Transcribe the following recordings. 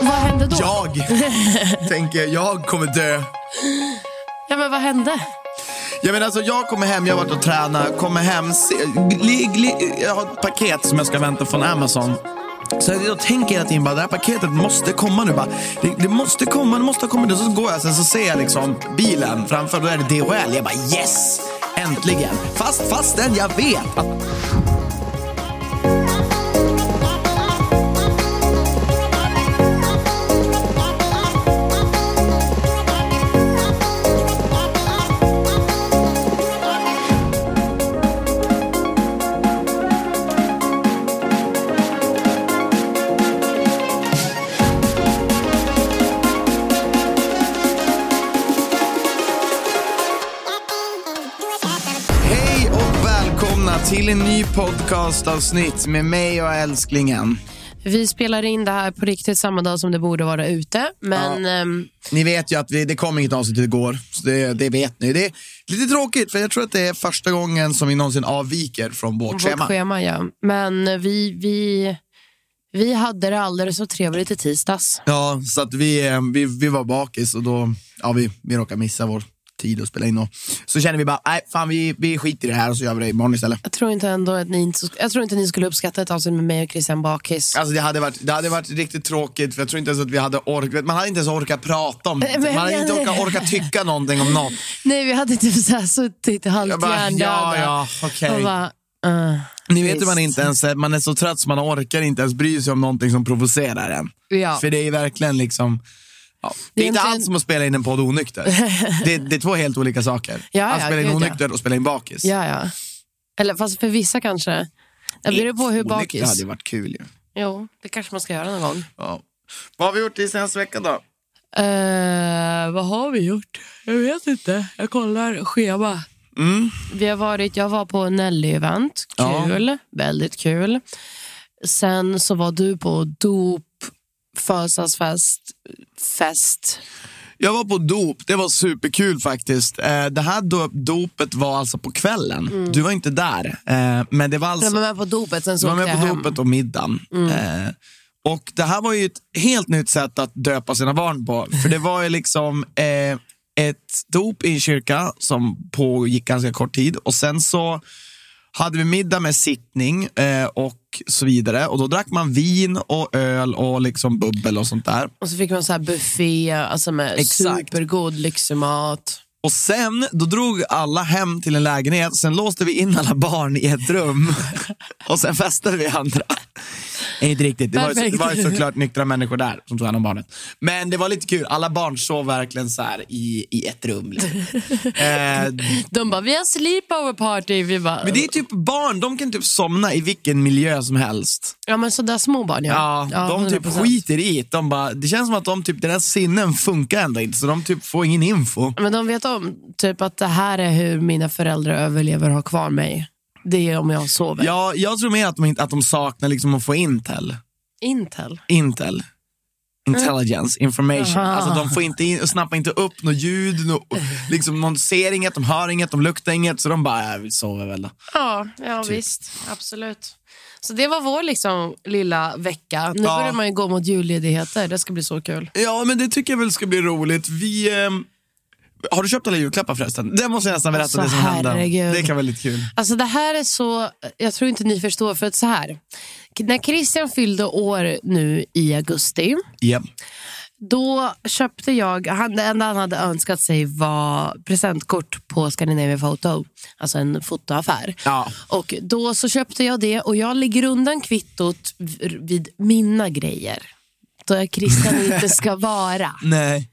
Vad hände då? Jag tänker, jag kommer dö. Ja, men vad hände? Jag menar alltså, jag kommer hem, jag har varit och tränat, kommer hem, se, li, li, jag har ett paket som jag ska vänta från Amazon. Så jag tänker hela tiden bara, det här paketet måste komma nu. Bara, det, det måste komma, det måste komma. Så går jag, sen så ser jag liksom bilen framför, då är det DHL. Jag bara yes, äntligen. Fast fastän jag vet att podcastavsnitt med mig och älsklingen. Vi spelar in det här på riktigt samma dag som det borde vara ute. Men ehm, Ni vet ju att vi, det kom inget avsnitt igår, så det, det vet ni. Det är lite tråkigt, för jag tror att det är första gången som vi någonsin avviker från vårt vårt schema. schema, ja. Men vi, vi, vi hade det alldeles så trevligt i tisdags. Ja, så att vi, eh, vi, vi var bakis och då, ja, vi, vi råkade missa vår tid att spela in. Och, så kände vi bara, nej, fan vi, vi skiter i det här och så gör vi det imorgon istället. Jag tror inte ändå att ni, inte- jag tror inte ni skulle uppskatta ett avsnitt med mig och Christian Bakis. Alltså det hade, varit, det hade varit riktigt tråkigt för jag tror inte ens att vi hade orkat, man hade inte ens orkat prata om det. Man hade inte orkat, orkat tycka någonting om något. Nej, vi hade typ så här suttit halvt hjärndöda. ja, ja, okej. Bara, uh, Ni vet hur man inte ens är, man är så trött så man orkar inte ens bry sig om någonting som provocerar en. Ja. För det är verkligen liksom, ja, det är inte Egentligen- alls som att spela in en podd onykter. det, det är två helt olika saker. Ja, att ja, spela in gud, ja. onykter och spela in bakis. Ja, ja. Eller fast för vissa kanske. Det beror på hur Onykter bakis. hade ju varit kul ju. Jo, det kanske man ska göra någon gång. Ja. Vad har vi gjort i senaste veckan då? Eh, vad har vi gjort? Jag vet inte. Jag kollar schema. Vi har varit, jag var på Nelly-event. Kul. Väldigt kul. Sen så var du på dop, födelsedagsfest, fest. Jag var på dop, det var superkul faktiskt. Eh, det här do- dopet var alltså på kvällen. Du var inte där. Eh, men det var alltså... Jag var med på dopet, sen så var med på hem. dopet och middagen. Eh, och det här var ju ett helt nytt sätt att döpa sina barn på. För det var ju liksom ett dop i en kyrka som pågick ganska kort tid. Och sen så hade vi middag med sittning eh, och så vidare. Och då drack man vin och öl och liksom bubbel och sånt där. Och så fick man så här buffé alltså med Exakt. supergod mat. Och sen, då drog alla hem till en lägenhet, sen låste vi in alla barn i ett rum och sen festade vi andra. Nej, inte riktigt, det var, det var ju såklart nyktra människor där som tog hand om barnet. Men det var lite kul, alla barn sov verkligen så här i, i ett rum. Liksom. eh, De bara, vi har sleepover party. Vi bara, men det är typ barn, de kan typ somna i vilken miljö som helst. Ja men sådär små barn ja. Ja, de typ 100%. skiter i det. De bara, det känns som att de typ, deras sinnen funkar ändå inte, så de typ får ingen info. Men de vet om typ att det här är hur mina föräldrar överlever och har kvar mig. Det är om jag sover. Ja, jag tror mer att de, att de saknar liksom att få intel. Intel. Intel. Intelligence, information. Aha. Alltså de får inte in, snappar inte upp något ljud, nå, liksom, de ser inget, de hör inget, de luktar inget, så de bara, vill sova väl då. Ja, ja visst. Absolut. Så det var vår liksom lilla vecka. Nu Ja. börjar man ju gå mot julledigheter. Det ska bli så kul. Ja, men det tycker jag väl ska bli roligt. Vi, ehm, Har du köpt alla julklappar förresten? Det måste jag nästan berätta Alltså, det som hände. herregud. Det kan vara lite kul. Alltså det här är så, jag tror inte ni förstår, för att så här. När Christian fyllde år nu i augusti, Ja. då köpte jag, han, det enda han hade önskat sig var presentkort på Scandinavian Photo, alltså en fotoaffär. Ja. Och då så köpte jag det och jag lägger undan kvittot vid mina grejer. Då Christian inte ska vara. Nej.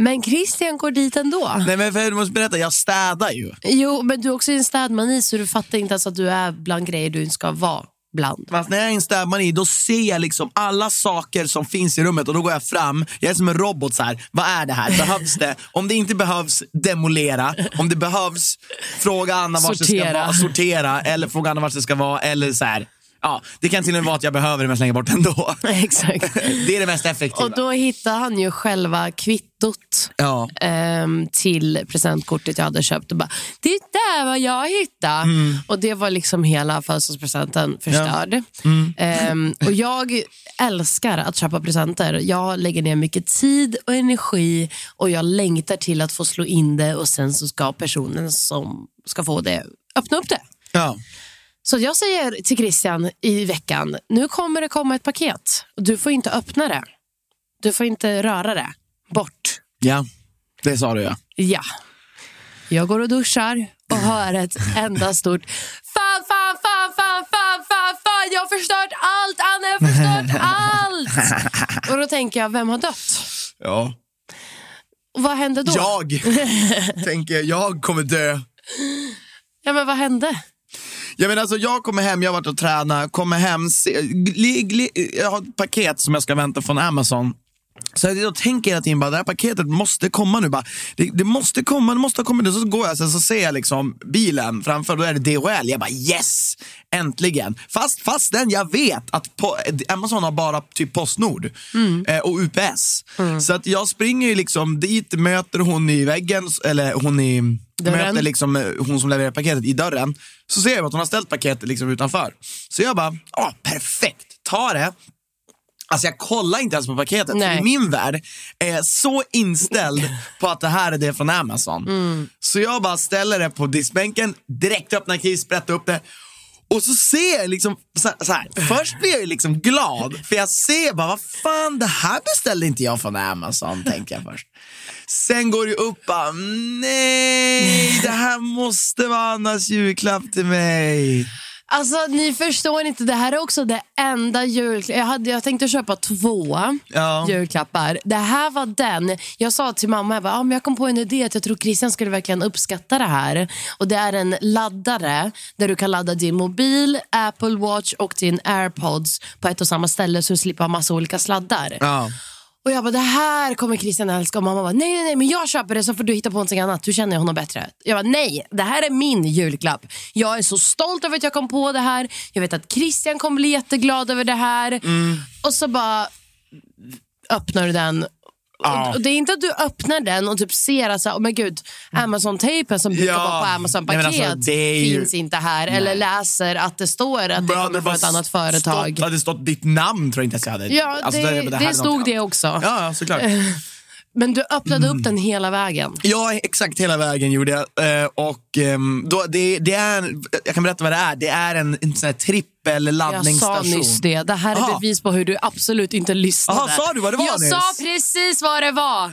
Men Christian går dit ändå. Nej men för jag måste berätta, jag städar ju. Jo, men du är också en städmani så du fattar inte ens att du är bland grejer du inte ska vara bland. Fast när jag är en städmani då ser jag liksom alla saker som finns i rummet och då går jag fram, jag är som en robot så här. vad är det här, behövs det? Om det inte behövs, demolera. Om det behövs, fråga Anna vart det ska vara, sortera. Eller fråga Anna vart det ska vara, eller så här. Ja, det kan till och med vara att jag behöver det men slänger bort det ändå. Exakt. Det är det mest effektiva. Och då hittade han ju själva kvittot Ja. ehm, till presentkortet jag hade köpt och bara, det där var jag hittade. Mm. Och det var liksom hela födelsedagspresenten förstörd. Mm. Ehm, och jag älskar att köpa presenter. Jag lägger ner mycket tid och energi och jag längtar till att få slå in det och sen så ska personen som ska få det öppna upp det. Ja. Så jag säger till Christian i veckan, nu kommer det komma ett paket. Du får inte öppna det. Du får inte röra det. Bort. ja, det sa du ja. Ja. Jag går och duschar och hör ett enda stort Fan, fan, fan, fan, fan, fan, fan, jag har förstört allt, Anna, jag har förstört allt. Och då tänker jag, vem har dött? Ja. Vad hände då? Jag tänker, jag kommer dö. Ja, men vad hände? Jag menar, alltså, jag kommer hem, jag har varit och tränat, kommer hem, se, jag har ett paket som jag ska vänta från Amazon. Så jag tänker hela tiden bara, det här paketet måste komma nu. Bara, det, det måste komma, det måste ha kommit. Så går jag, sen så ser jag liksom bilen framför, då är det DHL. Jag bara yes, äntligen. Fast, fast den jag vet att på, Amazon har bara typ Postnord eh, och UPS. Så att jag springer ju liksom dit, möter hon i väggen, eller hon i Dörren. möter liksom eh, hon som levererar paketet i dörren. Så ser jag att hon har ställt paketet liksom utanför. Så jag bara, ja perfekt, ta det. Alltså jag kollar inte ens på paketet, Nej. för min värld är så inställd på att det här är det från Amazon. Mm. Så jag bara ställer det på diskbänken, direkt öppnar kis, sprättar upp det. Och så ser jag liksom, så så här, först blir jag liksom glad, för jag ser bara, vad fan, det här beställde inte jag från Amazon, tänker jag först. Sen går det upp bara, nej, det här måste vara Annas julklapp till mig. Alltså ni förstår inte, det här är också det enda julklapp... Jag, hade, jag tänkte köpa två Ja. julklappar. Det här var den. Jag sa till mamma, jag, bara, ah, men jag kom på en idé att jag tror Christian skulle verkligen uppskatta det här. Och Det är en laddare där du kan ladda din mobil, Apple Watch och din airpods på ett och samma ställe så du slipper ha massa olika sladdar. Ja. Och jag bara, det här kommer Christian älska. Och mamma bara, nej, nej, nej, men jag köper det så får du hitta på någonting annat. Du känner honom bättre. Jag bara, nej, det här är min julklapp. Jag är så stolt över att jag kom på det här. Jag vet att Christian kommer bli jätteglad över det här. Och så bara öppnar du den. Och, och det är inte att du öppnar den och typ ser att oh men gud, Amazon-tejpen som brukar Ja. vara på Nej, Amazon-paket alltså, det ju- finns inte här. Eller läser att det står att det kommer från ett annat företag. Stått, hade det stått ditt namn tror jag inte ens jag hade. Ja, Alltså, det, det, är någonting stod det också. Ja, ja, såklart. Men du öppnade Mm. upp den hela vägen. Ja, exakt hela vägen gjorde jag. Eh, och ehm, då, det, det är, jag kan berätta vad det är. Det är en, en sån här trippel Jag sa nyss det. Det här är Aha. bevis på hur du absolut inte lyssnade. Aha, sa du vad det var Jag nyss? sa precis vad det var.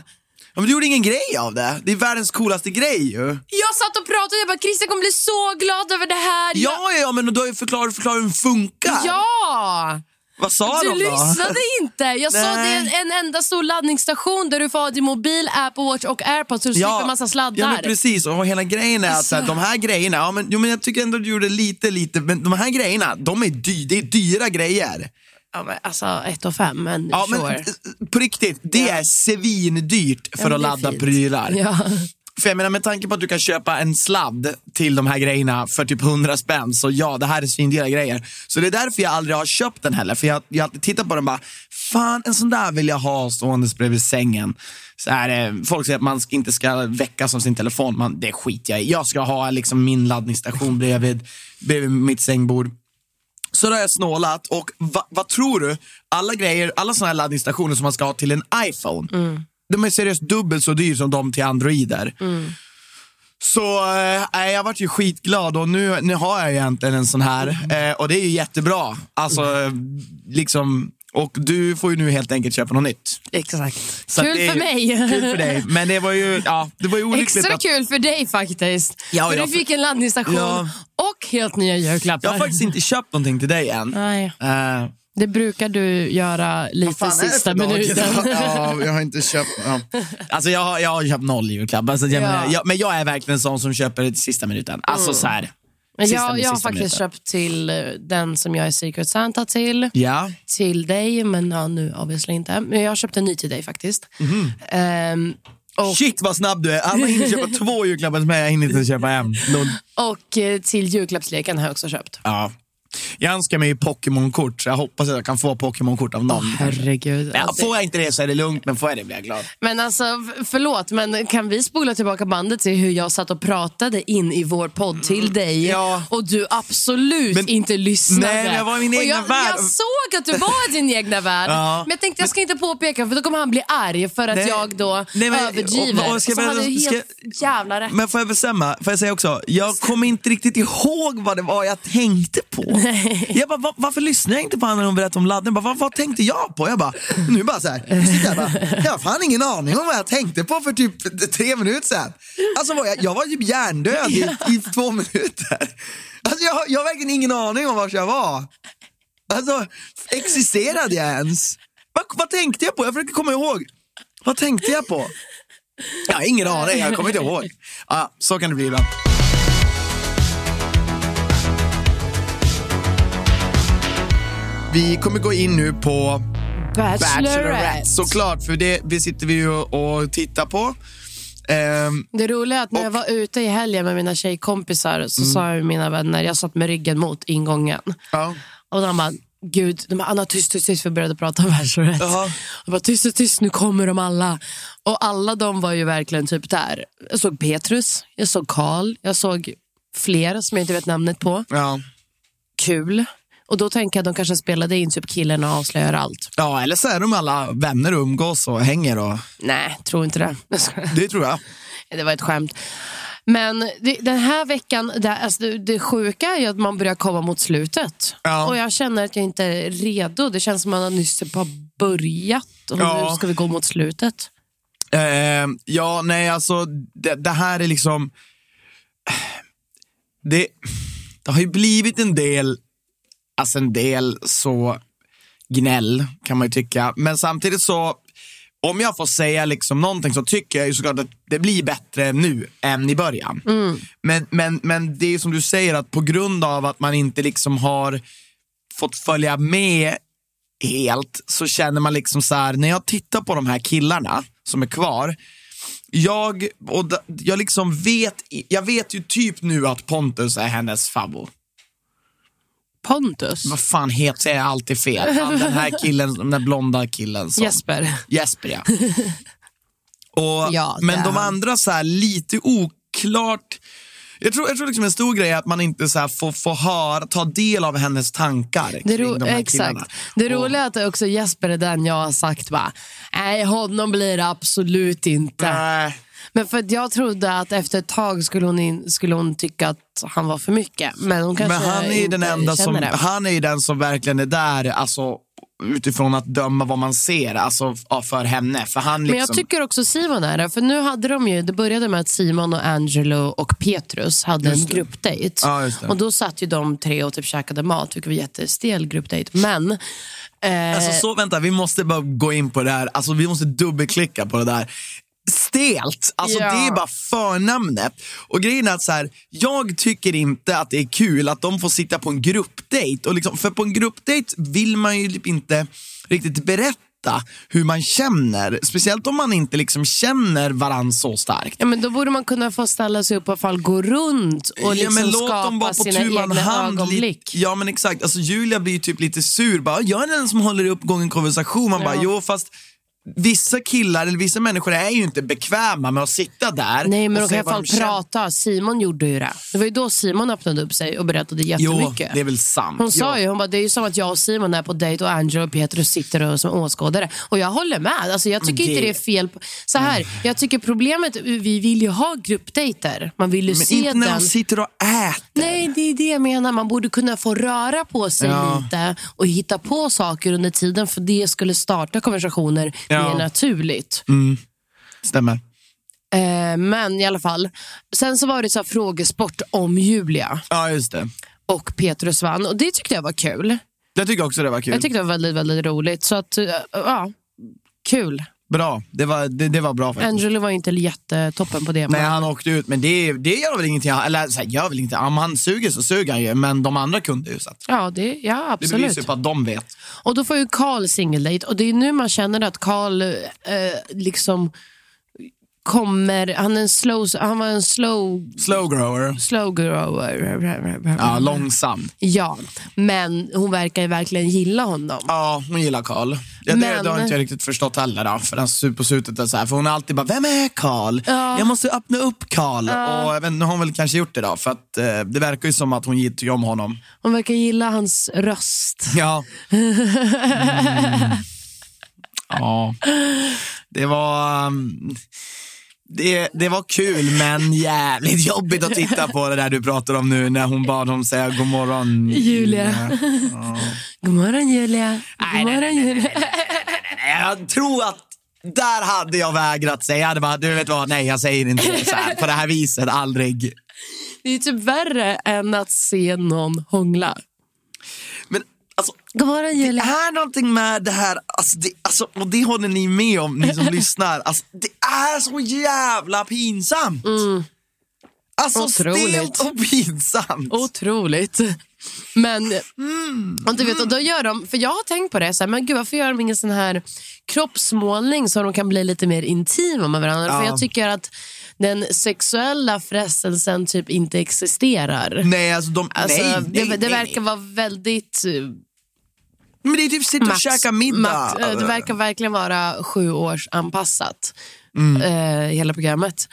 Ja, men du gjorde ingen grej av det. Det är världens coolaste grej ju. Jag satt och pratade och jag bara, Christian kommer bli så glad över det här. Ja, ja, ja, men du ju förklarat, förklarat hur den funkar. Ja! Vad sa Du de då? lyssnade inte. Jag sa det Nej. är en enda stor laddningsstation där du får ha din mobil, Apple Watch och AirPods så du slipper massa sladdar. Ja, men precis. Och hela grejen är att Alltså. de här grejerna, ja, men, jo, men jag tycker ändå du gjorde lite, lite, men de här grejerna, de är, dy, det är dyra grejer. Ja, men, alltså ett och fem, men Ja, men sure. eh, på riktigt, det är svindyrt för Ja, men att ladda fint. prylar. Ja. För jag menar med tanke på att du kan köpa en sladd till de här grejerna för typ 100 spänn, så ja, det här är svindyra grejer. Så det är därför jag aldrig har köpt den heller, för jag, har alltid tittat på den och bara, fan en sån där vill jag ha ståendes bredvid sängen. Så här, eh, folk säger att man inte ska väckas av sin telefon, man, det skiter jag i. Jag ska ha liksom min laddningsstation bredvid, bredvid mitt sängbord. Så då har jag snålat och va, vad tror du? Alla grejer, alla såna här laddningsstationer som man ska ha till en iPhone, mm de är seriöst dubbelt så dyr som de till androider. Mm. Så äh, jag varit ju skitglad och nu, nu har jag egentligen en sån här eh, och det är ju jättebra. Alltså, liksom, och du får ju nu helt enkelt köpa något nytt. Exakt. Så kul det, för mig. Kul för dig. Men det var ju, ja, det var ju olyckligt Extra att... kul för dig faktiskt. Ja, för jag- du fick en landningsstation Ja. och helt nya julklappar. Jag har faktiskt inte köpt någonting till dig än. Nej, Eh, det brukar du göra lite sista minuten. ja, jag har inte köpt... Ja. Alltså jag, har- jag har köpt noll julklappar. Alltså jag, Ja. jag, men jag är verkligen en sån som köper det sista minuten. Alltså så här. Men sista- jag, jag har sista faktiskt minuten. köpt till eh, den som jag är Secret Santa till. Ja. Till dig, men ja, nu obviously inte. Men jag har köpt en ny till dig faktiskt. Mhm. Ehm, och, Shit vad snabb du är. Anna hinner köpa två julklappar mig, jag hinner inte köpa en. Lol. och eh, till julklappsleken har jag också köpt. Ja. Jag önskar mig Pokémon-kort, så jag hoppas att jag kan få Pokémon-kort av någon. Herregud. Ja, alltså. får jag inte det så är det lugnt, men får jag det blir jag glad. Men alltså, förlåt, men kan vi spola tillbaka bandet till hur jag satt och pratade in i vår podd till dig Mm. Ja. och du absolut Men- inte lyssnade? Nej, men jag var i min egna jag, värld. Jag såg att du var i din egna värld, Ja. men jag tänkte jag ska inte påpeka för då kommer han bli arg för att Nej. jag då Nej, men- överdriver. och- och ska så han är ju ska- helt jävla rätt. Men får jag bestämma? Får jag säga också? Jag kommer inte riktigt ihåg vad det var jag tänkte på. Jag bara, va, varför lyssnade jag inte på henne när hon berättade om ladden? Jag Bara, vad, vad tänkte jag på? Jag bara, nu bara så här, jag sitter här bara, jag har fan ingen aning om vad jag tänkte på för typ tre minuter sedan. Alltså var jag, jag var typ hjärndöd i, i två minuter. Alltså jag, jag har verkligen ingen aning om var jag var. Alltså, existerade jag ens? Vad, vad tänkte jag på? Jag försöker komma ihåg. Vad tänkte jag på? Jag har ingen aning, jag kommer inte ihåg. Ja, så kan det bli ibland. Vi kommer gå in nu på Bachelorette, såklart, för det, det sitter vi ju och tittar på. Ehm, Det roliga är att när jag var ute i helgen med mina tjejkompisar så sa jag mina vänner, jag satt med ryggen mot ingången. ja. Och de bara, gud, de bara, Anna tyst, tyst, tyst, för vi började prata om Bachelorette. Jaha. Jag bara, tyst, tyst, tyst, nu kommer de alla. Och alla de var ju verkligen typ där. Jag såg Petrus, jag såg Karl, jag såg fler som jag inte vet namnet på. Ja. Kul. Och då tänker jag att de kanske spelade in typ killen och avslöjar allt. ja, eller så är de alla vänner och umgås och hänger. Och, Nej, tror inte det. det tror jag. Det var ett skämt. Men det, den här veckan, det, alltså det, det sjuka är ju att man börjar komma mot slutet. Ja. Och jag känner att jag inte är redo. Det känns som att man nyss har börjat och Ja. nu ska vi gå mot slutet. Ehm, ja, nej alltså det, det här är liksom... Det, det har ju blivit en del, alltså en del så gnäll kan man ju tycka. Men samtidigt så, om jag får säga liksom någonting så tycker jag ju såklart att det blir bättre nu än i början. Men, men, men det är som du säger att på grund av att man inte liksom har fått följa med helt så känner man liksom så här, när jag tittar på de här killarna som är kvar, jag, och jag liksom vet, jag vet ju typ nu att Pontus är hennes favvo. Pontus? Vad fan heter, jag alltid fel. Han, den här killen, den där blonda killen. Som, Jesper. Jesper ja. Och, Ja, men de andra så här lite oklart. Jag tror, jag tror liksom en stor grej är att man inte så får, får höra, ta del av hennes tankar Det ro- de exakt. killarna. Det roliga är att också Jesper är den jag har sagt bara, nej honom blir det absolut inte. Nej. Men för jag trodde att efter ett tag skulle hon, in, skulle hon tycka att han var för mycket. Men hon kanske Men han är den enda som, det. han är ju den som verkligen är där, alltså utifrån att döma vad man ser, alltså för henne. För han liksom, Men jag tycker också Simon är det. För nu hade de ju, det började med att Simon och Angelo och Petrus hade en gruppdate. Ja, och då satt ju de tre och typ käkade mat, vilket var jättestel gruppdate. Men eh, Alltså så, vänta, vi måste bara gå in på det här, alltså vi måste dubbelklicka på det där. Stelt, alltså Ja. det är bara förnamnet. Och grejen är att så här, jag tycker inte att det är kul att de får sitta på en gruppdate. Och liksom, för på en gruppdate vill man ju typ inte riktigt berätta hur man känner. Speciellt om man inte liksom känner varandra så starkt. Ja, men då borde man kunna få ställa sig upp och fall gå runt och liksom ja, men låt skapa dem vara på sina egna hand. ögonblick. Ja men exakt, alltså Julia blir ju typ lite sur. Bara, jag är den som håller upp en konversation. Man bara, jo fast vissa killar eller vissa människor är ju inte bekväma med att sitta där. Nej, men de kan i alla fall prata. Simon gjorde ju det. Det var ju då Simon öppnade upp sig och berättade Jo, jättemycket. det är väl sant. Hon sa Jo. ju, hon bara, det är ju som att jag och Simon är på dejt och Angela och Petrus sitter och som åskådare. Och jag håller med. Alltså, jag tycker det- inte det är fel. på- Så här, jag tycker problemet, vi vill ju ha gruppdejter. Man vill ju Men se inte när de sitter och äter. Nej, det är det jag menar. Man borde kunna få röra på sig Ja. lite och hitta på saker under tiden för det skulle starta konversationer Ja. mer naturligt. Stämmer. Eh, men i alla fall. Sen så var det så frågesport om Julia Ja, just det. och Petrus vann och det tyckte jag var kul. Jag tycker också det var kul. Jag tyckte det var väldigt, väldigt roligt. Så att, eh, ja, kul. Bra. Det var, det, det var bra faktiskt. Angelo var inte jättetoppen på det. Nej, men- han åkte ut, men det, det gör väl ingenting. Eller så här, gör väl ingenting. Om han suger så suger han ju, men de andra kunde ju. Så att, Ja, det, ja, det absolut. bevisar ju på att de vet. Och då får ju Karl singeldate och det är nu man känner att Karl eh, liksom kommer, han är en slow, han var en slow, Slow grower. slow grower. Ja, långsam. Ja, men hon verkar ju verkligen gilla honom. Ja, hon gillar Karl. Ja, det, Men- det har inte jag riktigt förstått heller. Då, för på slutet är så här, för hon är alltid bara, vem är Karl? Ja. Jag måste öppna upp Karl. Och jag vet, nu har hon väl kanske gjort det då, för att eh, det verkar ju som att hon tycker om honom. Hon verkar gilla hans röst. Ja. Mm. Ja. Det var... um, Det, det var kul men jävligt jobbigt att titta på det där du pratar om nu när hon bad honom säga god morgon. Julia. God morgon Julia. God nej, morgon nej, Julia. Jag tror att där hade jag vägrat säga, jag hade bara, du vet vad, nej jag säger inte så här, på det här viset, aldrig. Det är typ värre än att se någon hångla. Alltså, God morgon det Julia. är någonting med det här, alltså, det, alltså, och det håller ni med om, ni som lyssnar. Alltså, det är så jävla pinsamt. Alltså Otroligt. stelt och pinsamt. Otroligt. Men, och du vet, och då gör de, för jag har tänkt på det, så här, men gud varför gör de ingen sån här kroppsmålning så de kan bli lite mer intima med varandra? För Ja. jag tycker att den sexuella frestelsen typ inte existerar. Nej, alltså de, Alltså, nej, nej, det, det nej, verkar vara väldigt eh, Men det är typ sitta och käka middag. max, eh, det verkar verkligen vara sju års anpassat Mm. eh, hela programmet.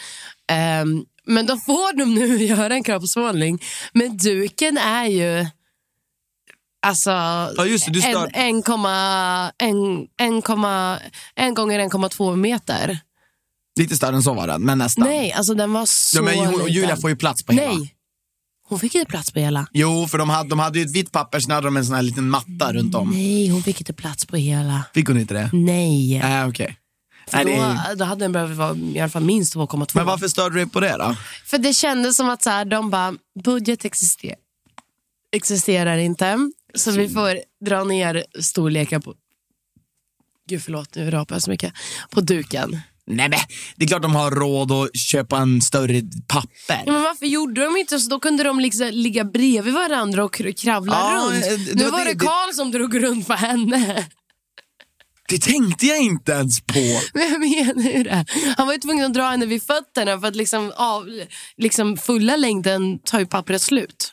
Ehm, men då får de nu göra en kroppsmålning. Men duken är ju alltså Ja, just det, du stör- en, en, komma, en, en, komma, en gånger 1,2 meter. Lite större än så var den, men nästan. Nej, alltså den var så ja, men hon. Julia får ju plats på hela. Nej, hon fick inte plats på hela. Jo, för de hade, de hade ju ett vitt papper, sen hade de en sån här liten matta runt om. Nej, hon fick inte plats på hela. Fick hon inte det? Nej. Okej. För Nej, då, är- då hade den behövt vara i alla fall minst 2,2. Men varför störde du dig på det då? För det kändes som att så här, de bara, budget existerar, existerar inte. Så vi får dra ner storleken på... Gud förlåt, nu rapar jag så mycket. På duken. Nej men, det är klart de har råd att köpa en större papper. Ja, men varför gjorde de inte så? Då kunde de liksom ligga bredvid varandra och kr- kravla Ja, runt. eh, det nu var var det- det Karl som drog runt på henne. Det tänkte jag inte ens på. Men jag menar ju det. Han var ju tvungen att dra henne vid fötterna för att liksom, av, liksom fulla längden tar ju pappret slut.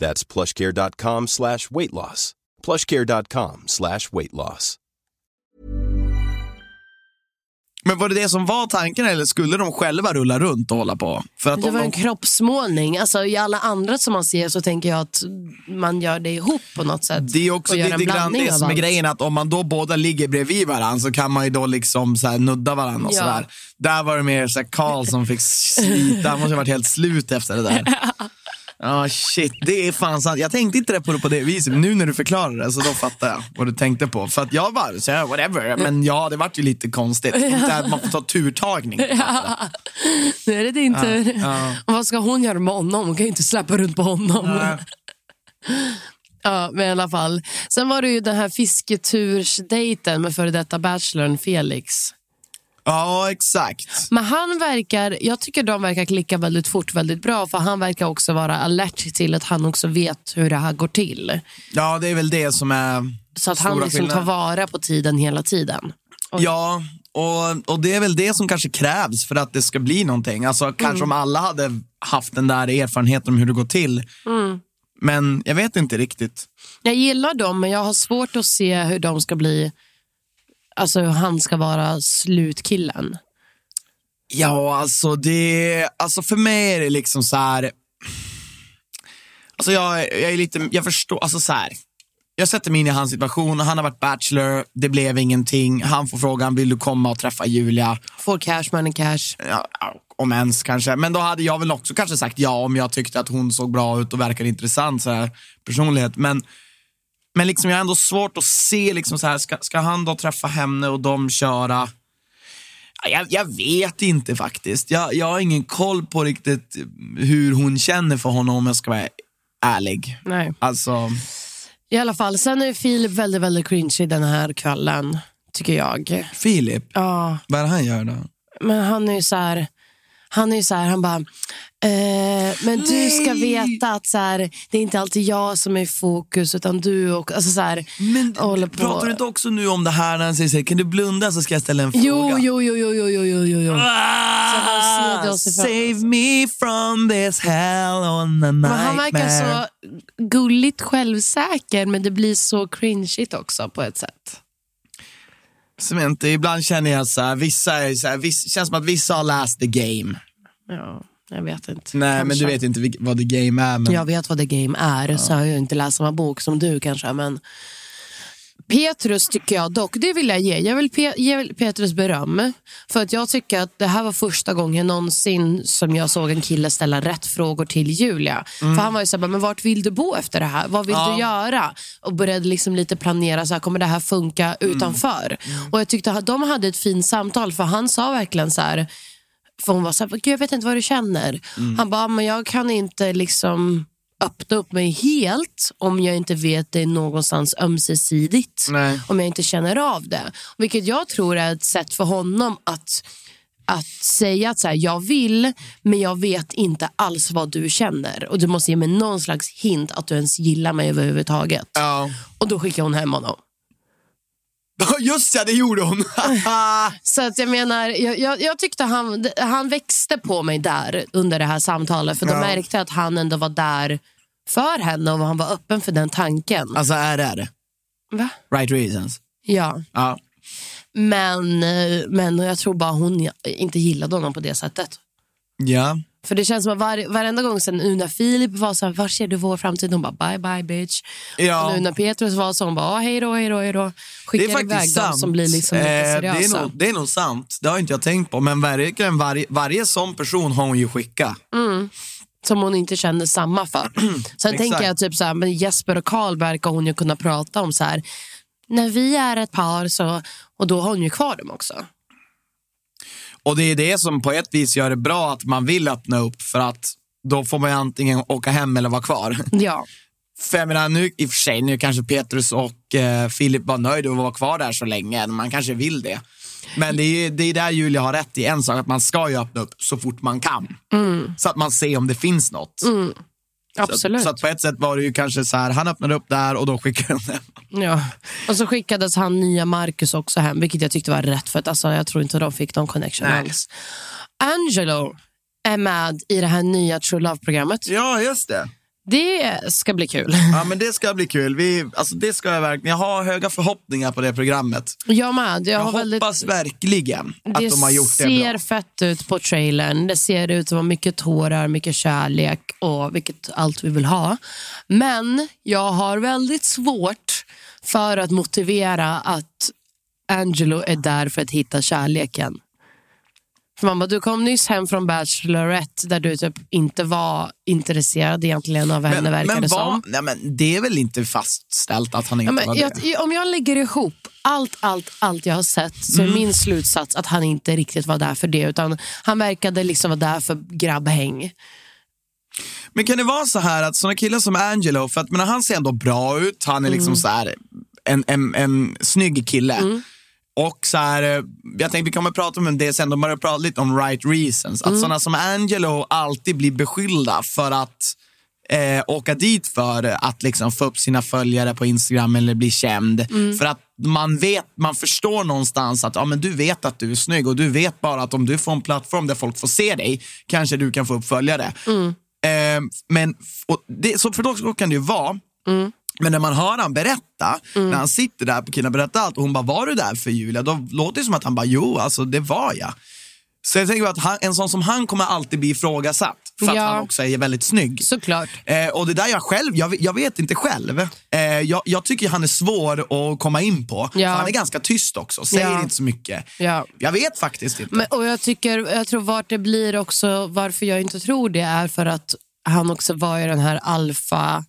That's plushcare.com slash weight loss. plushcare.com slash weight loss. Men var det det som var tanken eller skulle de själva rulla runt och hålla på? För att Det var en de... kroppsmålning. Alltså, I alla andra som man ser så tänker jag att man gör det ihop på något sätt. Det är också lite en grann blandning det av som är grejen, att om man då båda ligger bredvid varandra så kan man ju då liksom så här nudda varandra och Ja. sådär. Där var det mer så här Carl som fick slita, han måste ha varit helt slut efter det där. Ja, shit, det är fan sant. Jag tänkte inte på det på det viset, men nu när du förklarar det så då fattar jag vad du tänkte på. För att jag bara, så whatever, men ja, det vart ju lite konstigt. Inte att man får ta turtagning. Nu är det din tur. ja. Vad ska hon göra med honom? Hon kan ju inte släppa runt på honom. Ja, men i alla fall. Sen var det ju den här fisketursdejten med före detta bachelorn Felix. Ja, exakt. Men han verkar, jag tycker de verkar klicka väldigt fort, väldigt bra. För han verkar också vara alert till att han också vet hur det här går till. Ja, det är väl det som är Så att han stora liksom tar skillnaden. vara på tiden hela tiden. Ja, och, och det är väl det som kanske krävs för att det ska bli någonting. Alltså kanske om alla hade haft den där erfarenheten om hur det går till. Men jag vet inte riktigt. Jag gillar dem, men jag har svårt att se hur de ska bli... Alltså han ska vara slutkillen. Ja, alltså det, alltså för mig är det liksom så här. Alltså jag, jag är lite, jag förstår, alltså så här. Jag sätter mig in i hans situation, han har varit bachelor, det blev ingenting. Han får frågan, vill du komma och träffa Julia? Får cash, money cash. ja, om ens kanske. Men då hade jag väl också kanske sagt ja om jag tyckte att hon såg bra ut och verkade intressant så här, personlighet. Men, men liksom jag har ändå svårt att se, liksom så här, ska, ska han då träffa henne och de köra? Ja, Jag, jag vet inte faktiskt. Jag, jag har ingen koll på riktigt hur hon känner för honom om jag ska vara ärlig. Nej. Alltså, I alla fall, sen är Filip väldigt, väldigt cringy den här kvällen, tycker jag. Filip, Ja, vad är det han gör då? men han är ju så här... Han är ju så här, han bara, eh, men du ska veta att så här, det är inte alltid jag som är i fokus utan du och, alltså så här, men, håller på. Pratar du inte också nu om det här när han säger så här, kan du blunda så ska jag ställa en fråga? Jo, jo, jo, jo, jo, jo, jo, jo. Ah, Save me from this hell on a nightmare. Men han verkar så gulligt självsäker men det blir så cringeigt också på ett sätt. Inte, ibland känner jag så här, vissa är så här, vissa, känns som att vissa har läst the game. Ja, jag vet inte. Nej, men Kanske. du vet inte vad the game är. Men... Jag vet vad The Game är, så har jag inte läst samma bok som du kanske. Men Petrus tycker jag dock, det vill jag ge. Jag vill pe- ge Petrus beröm. För att jag tycker att det här var första gången någonsin som jag såg en kille ställa rätt frågor till Julia. För han var ju såhär, men vart vill du bo efter det här? Vad vill Ja. du göra? Och började liksom lite planera, så här, kommer det här funka utanför? Och jag tyckte att de hade ett fint samtal, för han sa verkligen så här, för hon var så här, Gud, jag vet inte vad du känner. Han bara, men jag kan inte liksom öppna upp mig helt om jag inte vet det någonstans ömsesidigt. Nej. Om jag inte känner av det. Vilket jag tror är ett sätt för honom att att säga att så här, jag vill, men jag vet inte alls vad du känner. Och Du måste ge mig någon slags hint att du ens gillar mig överhuvudtaget. Ja. Och Då skickar hon hem honom. Just ja, det gjorde hon. Så att jag menar, jag, jag, jag tyckte han, han växte på mig där under det här samtalet. För då Ja. märkte att han ändå var där för henne och han var öppen för den tanken. alltså RR, Va? right reasons. Ja, Ja. men, eh, men jag tror bara hon inte gillade honom på det sättet. Ja. För det känns som att var, varenda gång sen när Filip var så här, var ser du vår framtid? Hon bara bye bye bitch. Ja. Och nu när Petrus var så hon bara "Ah, hej då, hej då, hej då. Det Skickar är iväg faktiskt dem sant. som blir liksom lite Eh, det, seriösa. är nog, det är nog sant. Det har inte jag tänkt på. Men verkligen varje, varje sån person har hon ju skickat. Som hon inte kände samma för. Sen tänker jag typ så här, men Jesper och Karl verkar hon ju kunna prata om så här. När vi är ett par så, och då har hon ju kvar dem också. Och det är det som på ett vis gör det bra att man vill öppna upp för att då får man ju antingen åka hem eller vara kvar. Ja, För jag menar, nu, i och för sig, nu kanske Petrus och eh, Filip var nöjda att vara kvar där så länge. Man kanske vill det. Men det är, det är där Julia har rätt i en sak, att man ska ju öppna upp så fort man kan. Så att man ser om det finns något. absolut. Så, så att på ett sätt var det ju kanske så här, han öppnade upp där och då skickade hon hem. ja. Och så skickades han nya Marcus också hem, vilket jag tyckte var rätt för att alltså, jag tror inte de fick någon connection Nej. alls. Angelo är med i det här nya True Love-programmet. Ja, just det. Det ska bli kul. Ja, men det ska bli kul. Vi, alltså, det ska jag verkligen. Jag har höga förhoppningar på det programmet. Jag med. Jag, Jag, har väldigt... hoppas verkligen att Det de har gjort det ser bra. fett ut på trailern. Det ser ut som mycket tårar, mycket kärlek och vilket allt vi vill ha. Men jag har väldigt svårt för att motivera att Angelo är där för att hitta kärleken. För mamma, du kom nyss hem från Bachelorette där du typ inte var intresserad egentligen av henne, verkar men, det som. nej, men det är väl inte fastställt att han inte Ja, men var jag, det? om jag lägger ihop allt, allt, allt jag har sett så är Mm. min slutsats att han inte riktigt var där för det. Utan Han verkade liksom vara där för grabbhäng. Men kan det vara så här att såna killar som Angelo, för att men han ser ändå bra ut, han är liksom Mm. så här en, en, en snygg kille. Och så här, eh, jag tänkte vi kommer prata om det sen, de börjar prata lite om right reasons. Mm. Att såna som Angelo alltid blir beskyllda för att eh, åka dit för att liksom få upp sina följare på Instagram eller bli känd. Mm. För att man vet, man förstår någonstans att ja, men du vet att du är snygg och du vet bara att om du får en plattform där folk får se dig, kanske du kan få upp följare. Eh, men det, så för då kan det ju vara. Men när man hör han berätta, när han sitter där på Kina berättar allt och hon bara, var du där för Julia? Då låter det som att han bara, jo, alltså det var jag. Så jag tänker att han, en sån som han kommer alltid bli ifrågasatt för att Ja. han också är väldigt snygg. Såklart. Eh, och det där jag själv, jag, jag vet inte själv. Eh, jag, jag tycker han är svår att komma in på. Ja. Han är ganska tyst också, säger Ja. inte så mycket. Ja. Jag vet faktiskt inte. Men, och jag, tycker, jag tror vart det blir också, varför jag inte tror det är för att han också var i den här alfa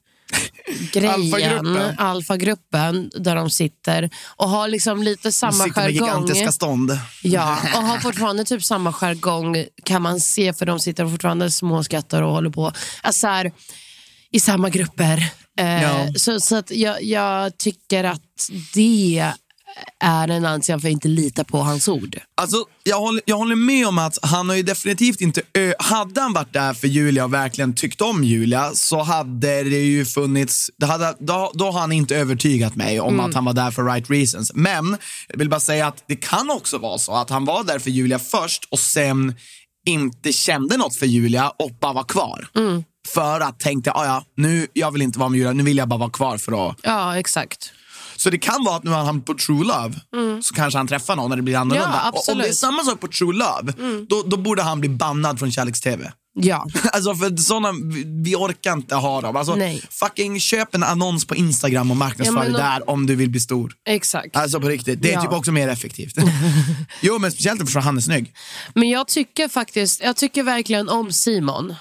grejen, Alfagruppen. alfagruppen där de sitter och har liksom lite De samma med jargong. gigantiska stånd. Ja, och har fortfarande typ samma jargong kan man se för de sitter fortfarande småskrattar och håller på alltså så här, i samma grupper. Eh, Ja. Så, så att jag, jag tycker att det är en anledning för att inte lita på hans ord. Alltså, jag, håller, jag håller med om att han har ju definitivt inte... Ö, hade han varit där för Julia och verkligen tyckt om Julia så hade det ju funnits... Det hade, då, då har han inte övertygat mig om att han var där för right reasons. Men jag vill bara säga att det kan också vara så att han var där för Julia först och sen inte kände något för Julia och bara var kvar. För att tänkte, ah, ja, nu, jag vill inte vara med Julia, nu vill jag bara vara kvar för att Ja, exakt. Så det kan vara att nu har han på True Love så kanske han träffar någon när det blir annorlunda. Ja, Och om det är samma sak på True Love, då, då borde han bli bannad från kärleks-tv. Ja. Alltså för såna, vi, orkar inte ha dem. Alltså, Nej. fucking köp en annons på Instagram och marknadsför Ja, det där om du vill bli stor. Exakt. Alltså på riktigt, det är Ja. typ också mer effektivt. jo men speciellt för att han är snygg. Men jag tycker faktiskt, jag tycker verkligen om Simon.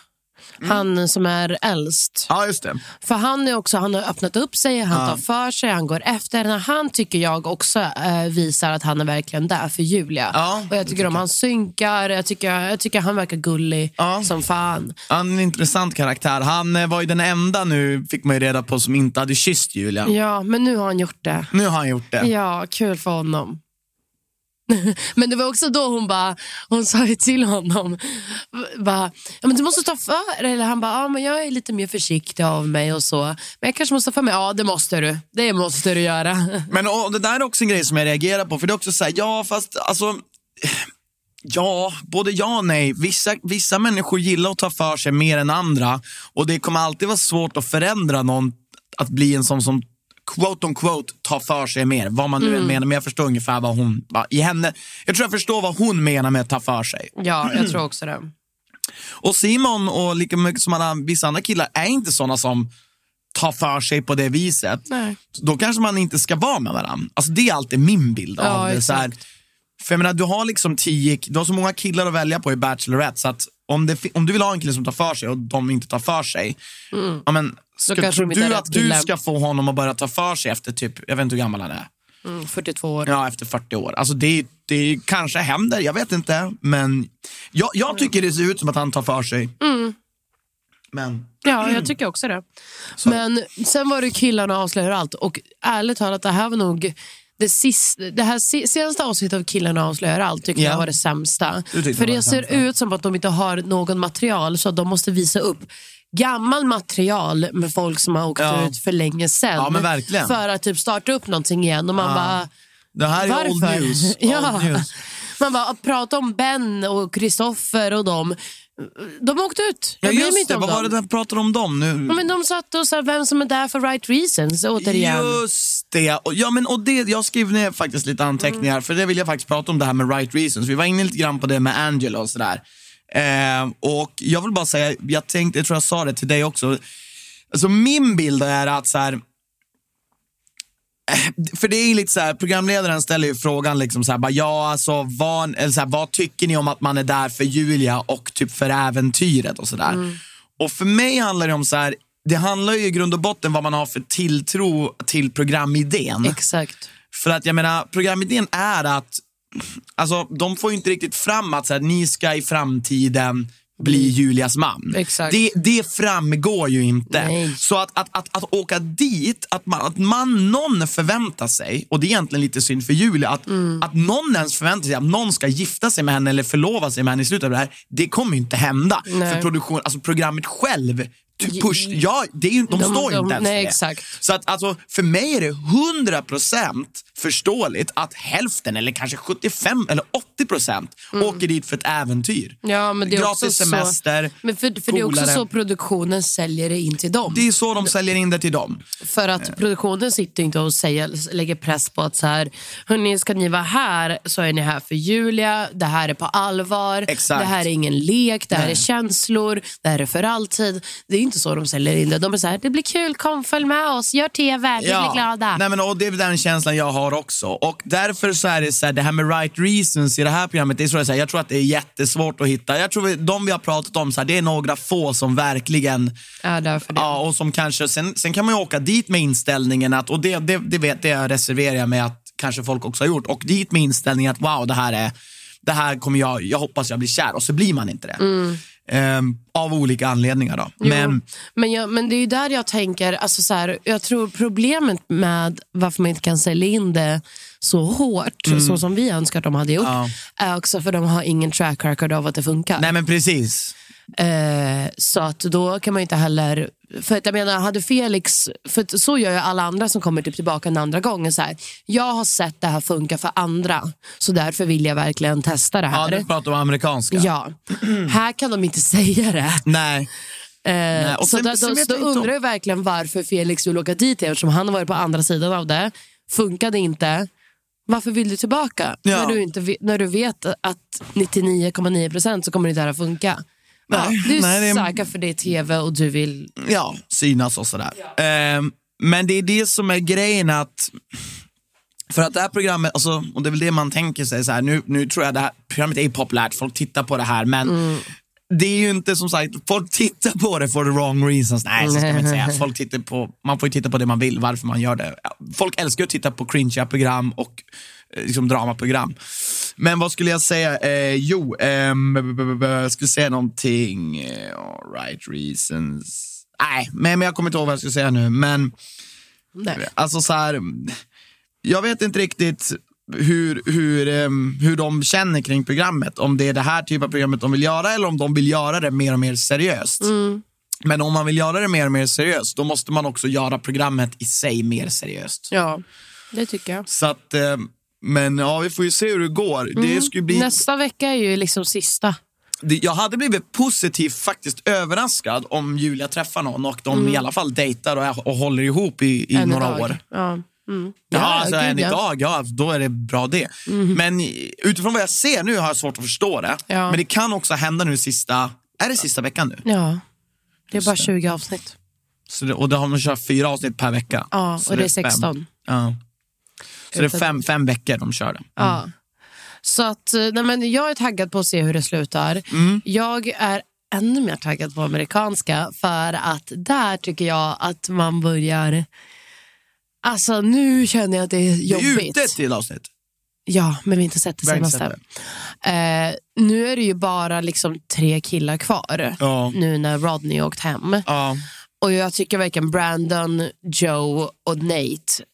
Han som är äldst. Ja just det. För han, är också, han har öppnat upp sig, han tar för sig, han går efter henne. Han tycker jag också eh, visar att han är verkligen där för Julia. Ja, och jag tycker om hans synkar, jag tycker, jag tycker han verkar gullig Ja. som fan. Han är en intressant karaktär. Han eh, var ju den enda nu, fick man ju reda på, som inte hade kysst Julia. Ja, men nu har han gjort det. Nu har han gjort det. Ja, kul för honom. Men det var också då hon bara, hon sa ju till honom, bara, ja, men du måste ta för Eller han bara, ja, men jag är lite mer försiktig av mig och så. Men jag kanske måste ta för mig. Ja, det måste du. Det måste du göra. Men och, det där är också en grej som jag reagerar på, för det är också så här, ja fast alltså, ja, både ja och nej. Vissa, vissa människor gillar att ta för sig mer än andra och det kommer alltid vara svårt att förändra någon att bli en sån som quote on quote tar för sig mer, vad man nu än menar, men jag förstår ungefär vad hon, va, i henne, jag tror jag förstår vad hon menar med att ta för sig. Ja, jag tror också det. Och Simon och lika mycket som alla, vissa andra killar är inte såna som tar för sig på det viset. Nej. Då kanske man inte ska vara med varandra. Alltså det är alltid min bild av Ja, det. Så här, för jag menar, du har liksom tio, du har så många killar att välja på i Bachelorette så att om, det, om du vill ha en kille som tar för sig och de inte tar för sig, ja, men, ska, tror du att du ska få honom att börja ta för sig efter typ, jag vet inte hur gammal han är, Mm, 42 år. ja efter 40 år. Alltså det, det kanske händer, jag vet inte. Men jag, jag tycker det ser ut som att han tar för sig. Mm. Men Ja, jag tycker också det. Men sen var det killarna avslöjar allt och ärligt talat, det här var nog det, sista, det här se- senaste avsnittet av Killarna avslöjar allt tycker Ja. jag var det sämsta. För det det ser sämsta. ut som att de inte har någon material så de måste visa upp gammal material med folk som har åkt Ja. ut för länge sedan. Ja. För att typ starta upp någonting igen och man bara det här är old Varför? news. Ja. Old news. Man bara, prata om Ben och Kristoffer och dem. De åkte ut. Ja, Jag bryr mig inte det, om vad var det dem. de pratade om dem nu? Ja, men de satt och sa vem som är där for right reasons återigen. Just det. Och, ja, men, och det. Jag skrev ner faktiskt lite anteckningar, Mm. för det vill jag faktiskt prata om det här med right reasons. Vi var inne lite grann på det med Angela och sådär. Eh, och jag vill bara säga, jag tänkte, jag tror jag sa det till dig också. Alltså min bild är att så här, för det är lite så här, programledaren ställer ju frågan liksom så här, bara, ja alltså vad, eller så här, vad tycker ni om att man är där för Julia och typ för äventyret och sådär. Mm. Och för mig handlar det om så här, det handlar ju i grund och botten vad man har för tilltro till programidén. Exakt. För att jag menar, programidén är att, alltså de får ju inte riktigt fram att så här, ni ska i framtiden bli Julias man. Exakt. Det, det framgår ju inte. Nej. Så att, att, att, att åka dit, att, man, att man, någon förväntar sig, och det är egentligen lite synd för Julia, att, Mm. att någon ens förväntar sig att någon ska gifta sig med henne eller förlova sig med henne i slutet av det här, det kommer ju inte hända. Nej. För produktion, alltså programmet själv, push, ja, det är ju, de, De- står ju inte ens nej, det. exakt. Så att alltså, för mig är det 100% förståeligt att hälften, eller kanske 75 eller 80% åker dit för ett äventyr. Mm. Ja, men det är Gratis också semester, så, men för, för det är också så produktionen säljer det in till dem. Det är så de säljer in det till dem. För att produktionen sitter inte och säger, lägger press på att så här, hörni, ska ni vara här så är ni här för Julia, det här är på allvar, Exakt. det här är ingen lek, det här Nej. är känslor, det här är för alltid. Det är inte så de säljer in det. De är så här, det blir kul, kom följ med oss, gör TV, vi blir glada. Nej, men, och det är den känslan jag har också. Och därför så är det så här, det här med right reasons i det här programmet, det är så jag, säger, jag tror att det är jättesvårt att hitta. Jag tror de vi har pratat om, så här, det är några få som verkligen Ja, därför det. Ja, och som kanske, sen, sen kan man ju åka dit med inställningen att, och det, det, det, vet, det reserverar jag mig att kanske folk också har gjort, och dit med inställningen att wow, det här är, det här kommer jag, jag hoppas jag blir kär, och så blir man inte det. Ehm, av olika anledningar då. Men, Men, jag, men det är där jag tänker, alltså så här, jag tror problemet med varför man inte kan sälja in det så hårt, så som vi önskar att de hade gjort, Mm. Ja. är också för de har ingen track record av att det funkar. nej men precis. Eh, så att då kan man inte heller... För att jag menar, hade Felix... För så gör ju alla andra som kommer typ tillbaka en andra gången. Så här, jag har sett det här funka för andra, så därför vill jag verkligen testa det Ja, här. du pratar om amerikanska. Ja. här kan de inte säga det. Nej. Eh, och så sen- då, sen då, då undrar jag verkligen varför Felix vill åka dit eftersom han har varit på andra sidan av det. Funkade inte. Varför vill du tillbaka? Ja. När, du inte, när du vet att 99,9% så kommer det inte här att funka. Ja, Nej, du är nej, säker för det är tv och du vill... ja, synas och sådär. Ehm, men det är det som är grejen att för att det här programmet, alltså, och det är väl det man tänker sig, så här, nu, nu tror jag det här programmet är populärt, folk tittar på det här, men det är ju inte som sagt, folk tittar på det for the wrong reasons. Nej, så ska man inte säga. Folk tittar på, man får ju titta på det man vill, varför man gör det. Folk älskar att titta på cringe program och eh, liksom dramaprogram. Men vad skulle jag säga? Eh, jo, ehm, jag skulle säga någonting. Eh, all right reasons. Nej, men, men jag kommer inte ihåg vad jag skulle säga nu. Men Nej. alltså så här, jag vet inte riktigt hur, hur, ehm, hur de känner kring programmet. Om det är det här typen av programmet de vill göra eller om de vill göra det mer och mer seriöst. Men om man vill göra det mer och mer seriöst, då måste man också göra programmet i sig mer seriöst. Ja, det tycker jag. Så att, ehm, men ja, vi får ju se hur det går. Det skulle bli, Nästa vecka är ju liksom sista. det, jag hade blivit positivt faktiskt överraskad om Julia träffar någon och de i alla fall dejtar och, är- och håller ihop i, i Än några idag. år. Ja. Mm. Ja, alltså gud, än ja. idag, ja, då är det bra det. Men i- utifrån vad jag ser nu har jag svårt att förstå det. Ja. Men det kan också hända nu sista, är det sista veckan nu? Ja, det är bara 20 avsnitt. Så det, och då har man kört fyra avsnitt per vecka. Ja, och det är fem. 16. Ja. Så det är fem, fem veckor de kör det. Ja. Så att, eh, nej men jag är taggad på att se hur det slutar. Jag är ännu mer taggad på amerikanska för att där tycker jag att man börjar... Alltså nu känner jag att det är Det är jobbigt. ute till avsnitt. Ja, men vi har inte sett det Vi senaste. Eh, nu är det ju bara liksom tre killar kvar. Ja. Nu när Rodney åkt hem. Ja. Och jag tycker verkligen Brandon, Joe och Nate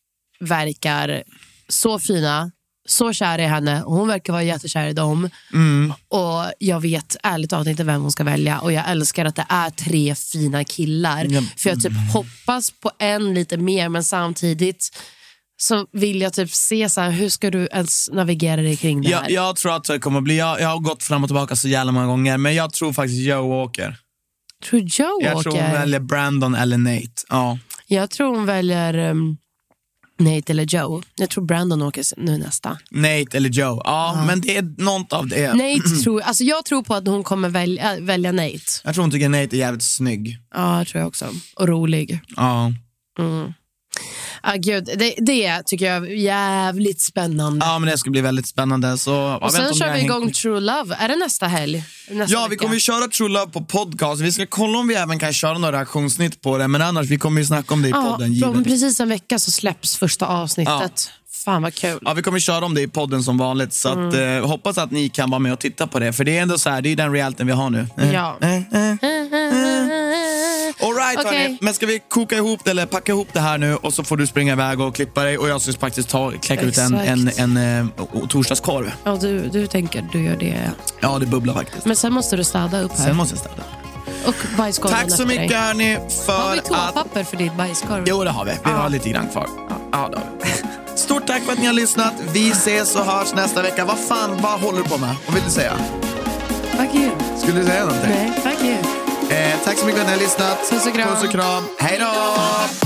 verkar så fina, så kär i henne. Hon verkar vara jättekär i dem. Och jag vet ärligt talat inte vem hon ska välja. Och jag älskar att det är tre fina killar. Ja. För jag typ hoppas på en lite mer, men samtidigt så vill jag typ se så här, hur ska du ens navigera dig kring det här? Jag, jag tror att det kommer att bli, jag, jag har gått fram och tillbaka så jävla många gånger, men jag tror faktiskt Joe åker. Tror Joe Jag åker? tror hon väljer Brandon eller Nate. Ja. Jag tror hon väljer um, Nate eller Joe. Jag tror Brandon åker nu nästa. Nate eller Joe. Ja, men det är något av det. Nate tror, alltså jag tror på att hon kommer välja, välja Nate. Jag tror hon tycker Nate är jävligt snygg. Ja, det tror jag också. Och rolig. Ja. Ah, gud, det, det tycker jag är jävligt spännande. ja, men det ska bli väldigt spännande. Så, och sen om kör vi igång True Love. Är det nästa helg? Nästa Ja, vi vecka? kommer ju köra True Love på podcast. Vi ska kolla om vi även kan köra några reaktionssnitt på det, men annars vi kommer ju snacka om det i Ja, podden. om givetvis. precis en vecka så släpps första avsnittet. Fan vad kul. Ja, vi kommer köra om det i podden som vanligt, så att, Mm. eh, hoppas att ni kan vara med och titta på det. För det är ändå så här, det är den realityn vi har nu. Eh, Ja. eh, eh. All right, Okej. hörni. Men ska vi koka ihop det eller packa ihop det här nu och så får du springa iväg och klippa dig och jag ska faktiskt ta, kläcka ut en, en, en, en eh, torsdagskorv. Ja, du, du tänker du gör det. Ja, det bubblar faktiskt. Men sen måste du städa upp här. Sen måste jag städa. Och bajskorven Tack så efter dig. mycket hörni för Har vi att... toapapper för ditt bajskorv? Jo, det har vi. Vi har lite grann kvar. Ja, har vi. Stort tack för att ni har lyssnat. Vi ses och hörs nästa vecka. Vad fan, vad håller du på med? Vad vill du säga? Fuck you. Skulle du säga någonting? Nej, fuck you. Eh, tack så mycket för att ni har lyssnat. Puss och kram. Puss och kram. Hej då!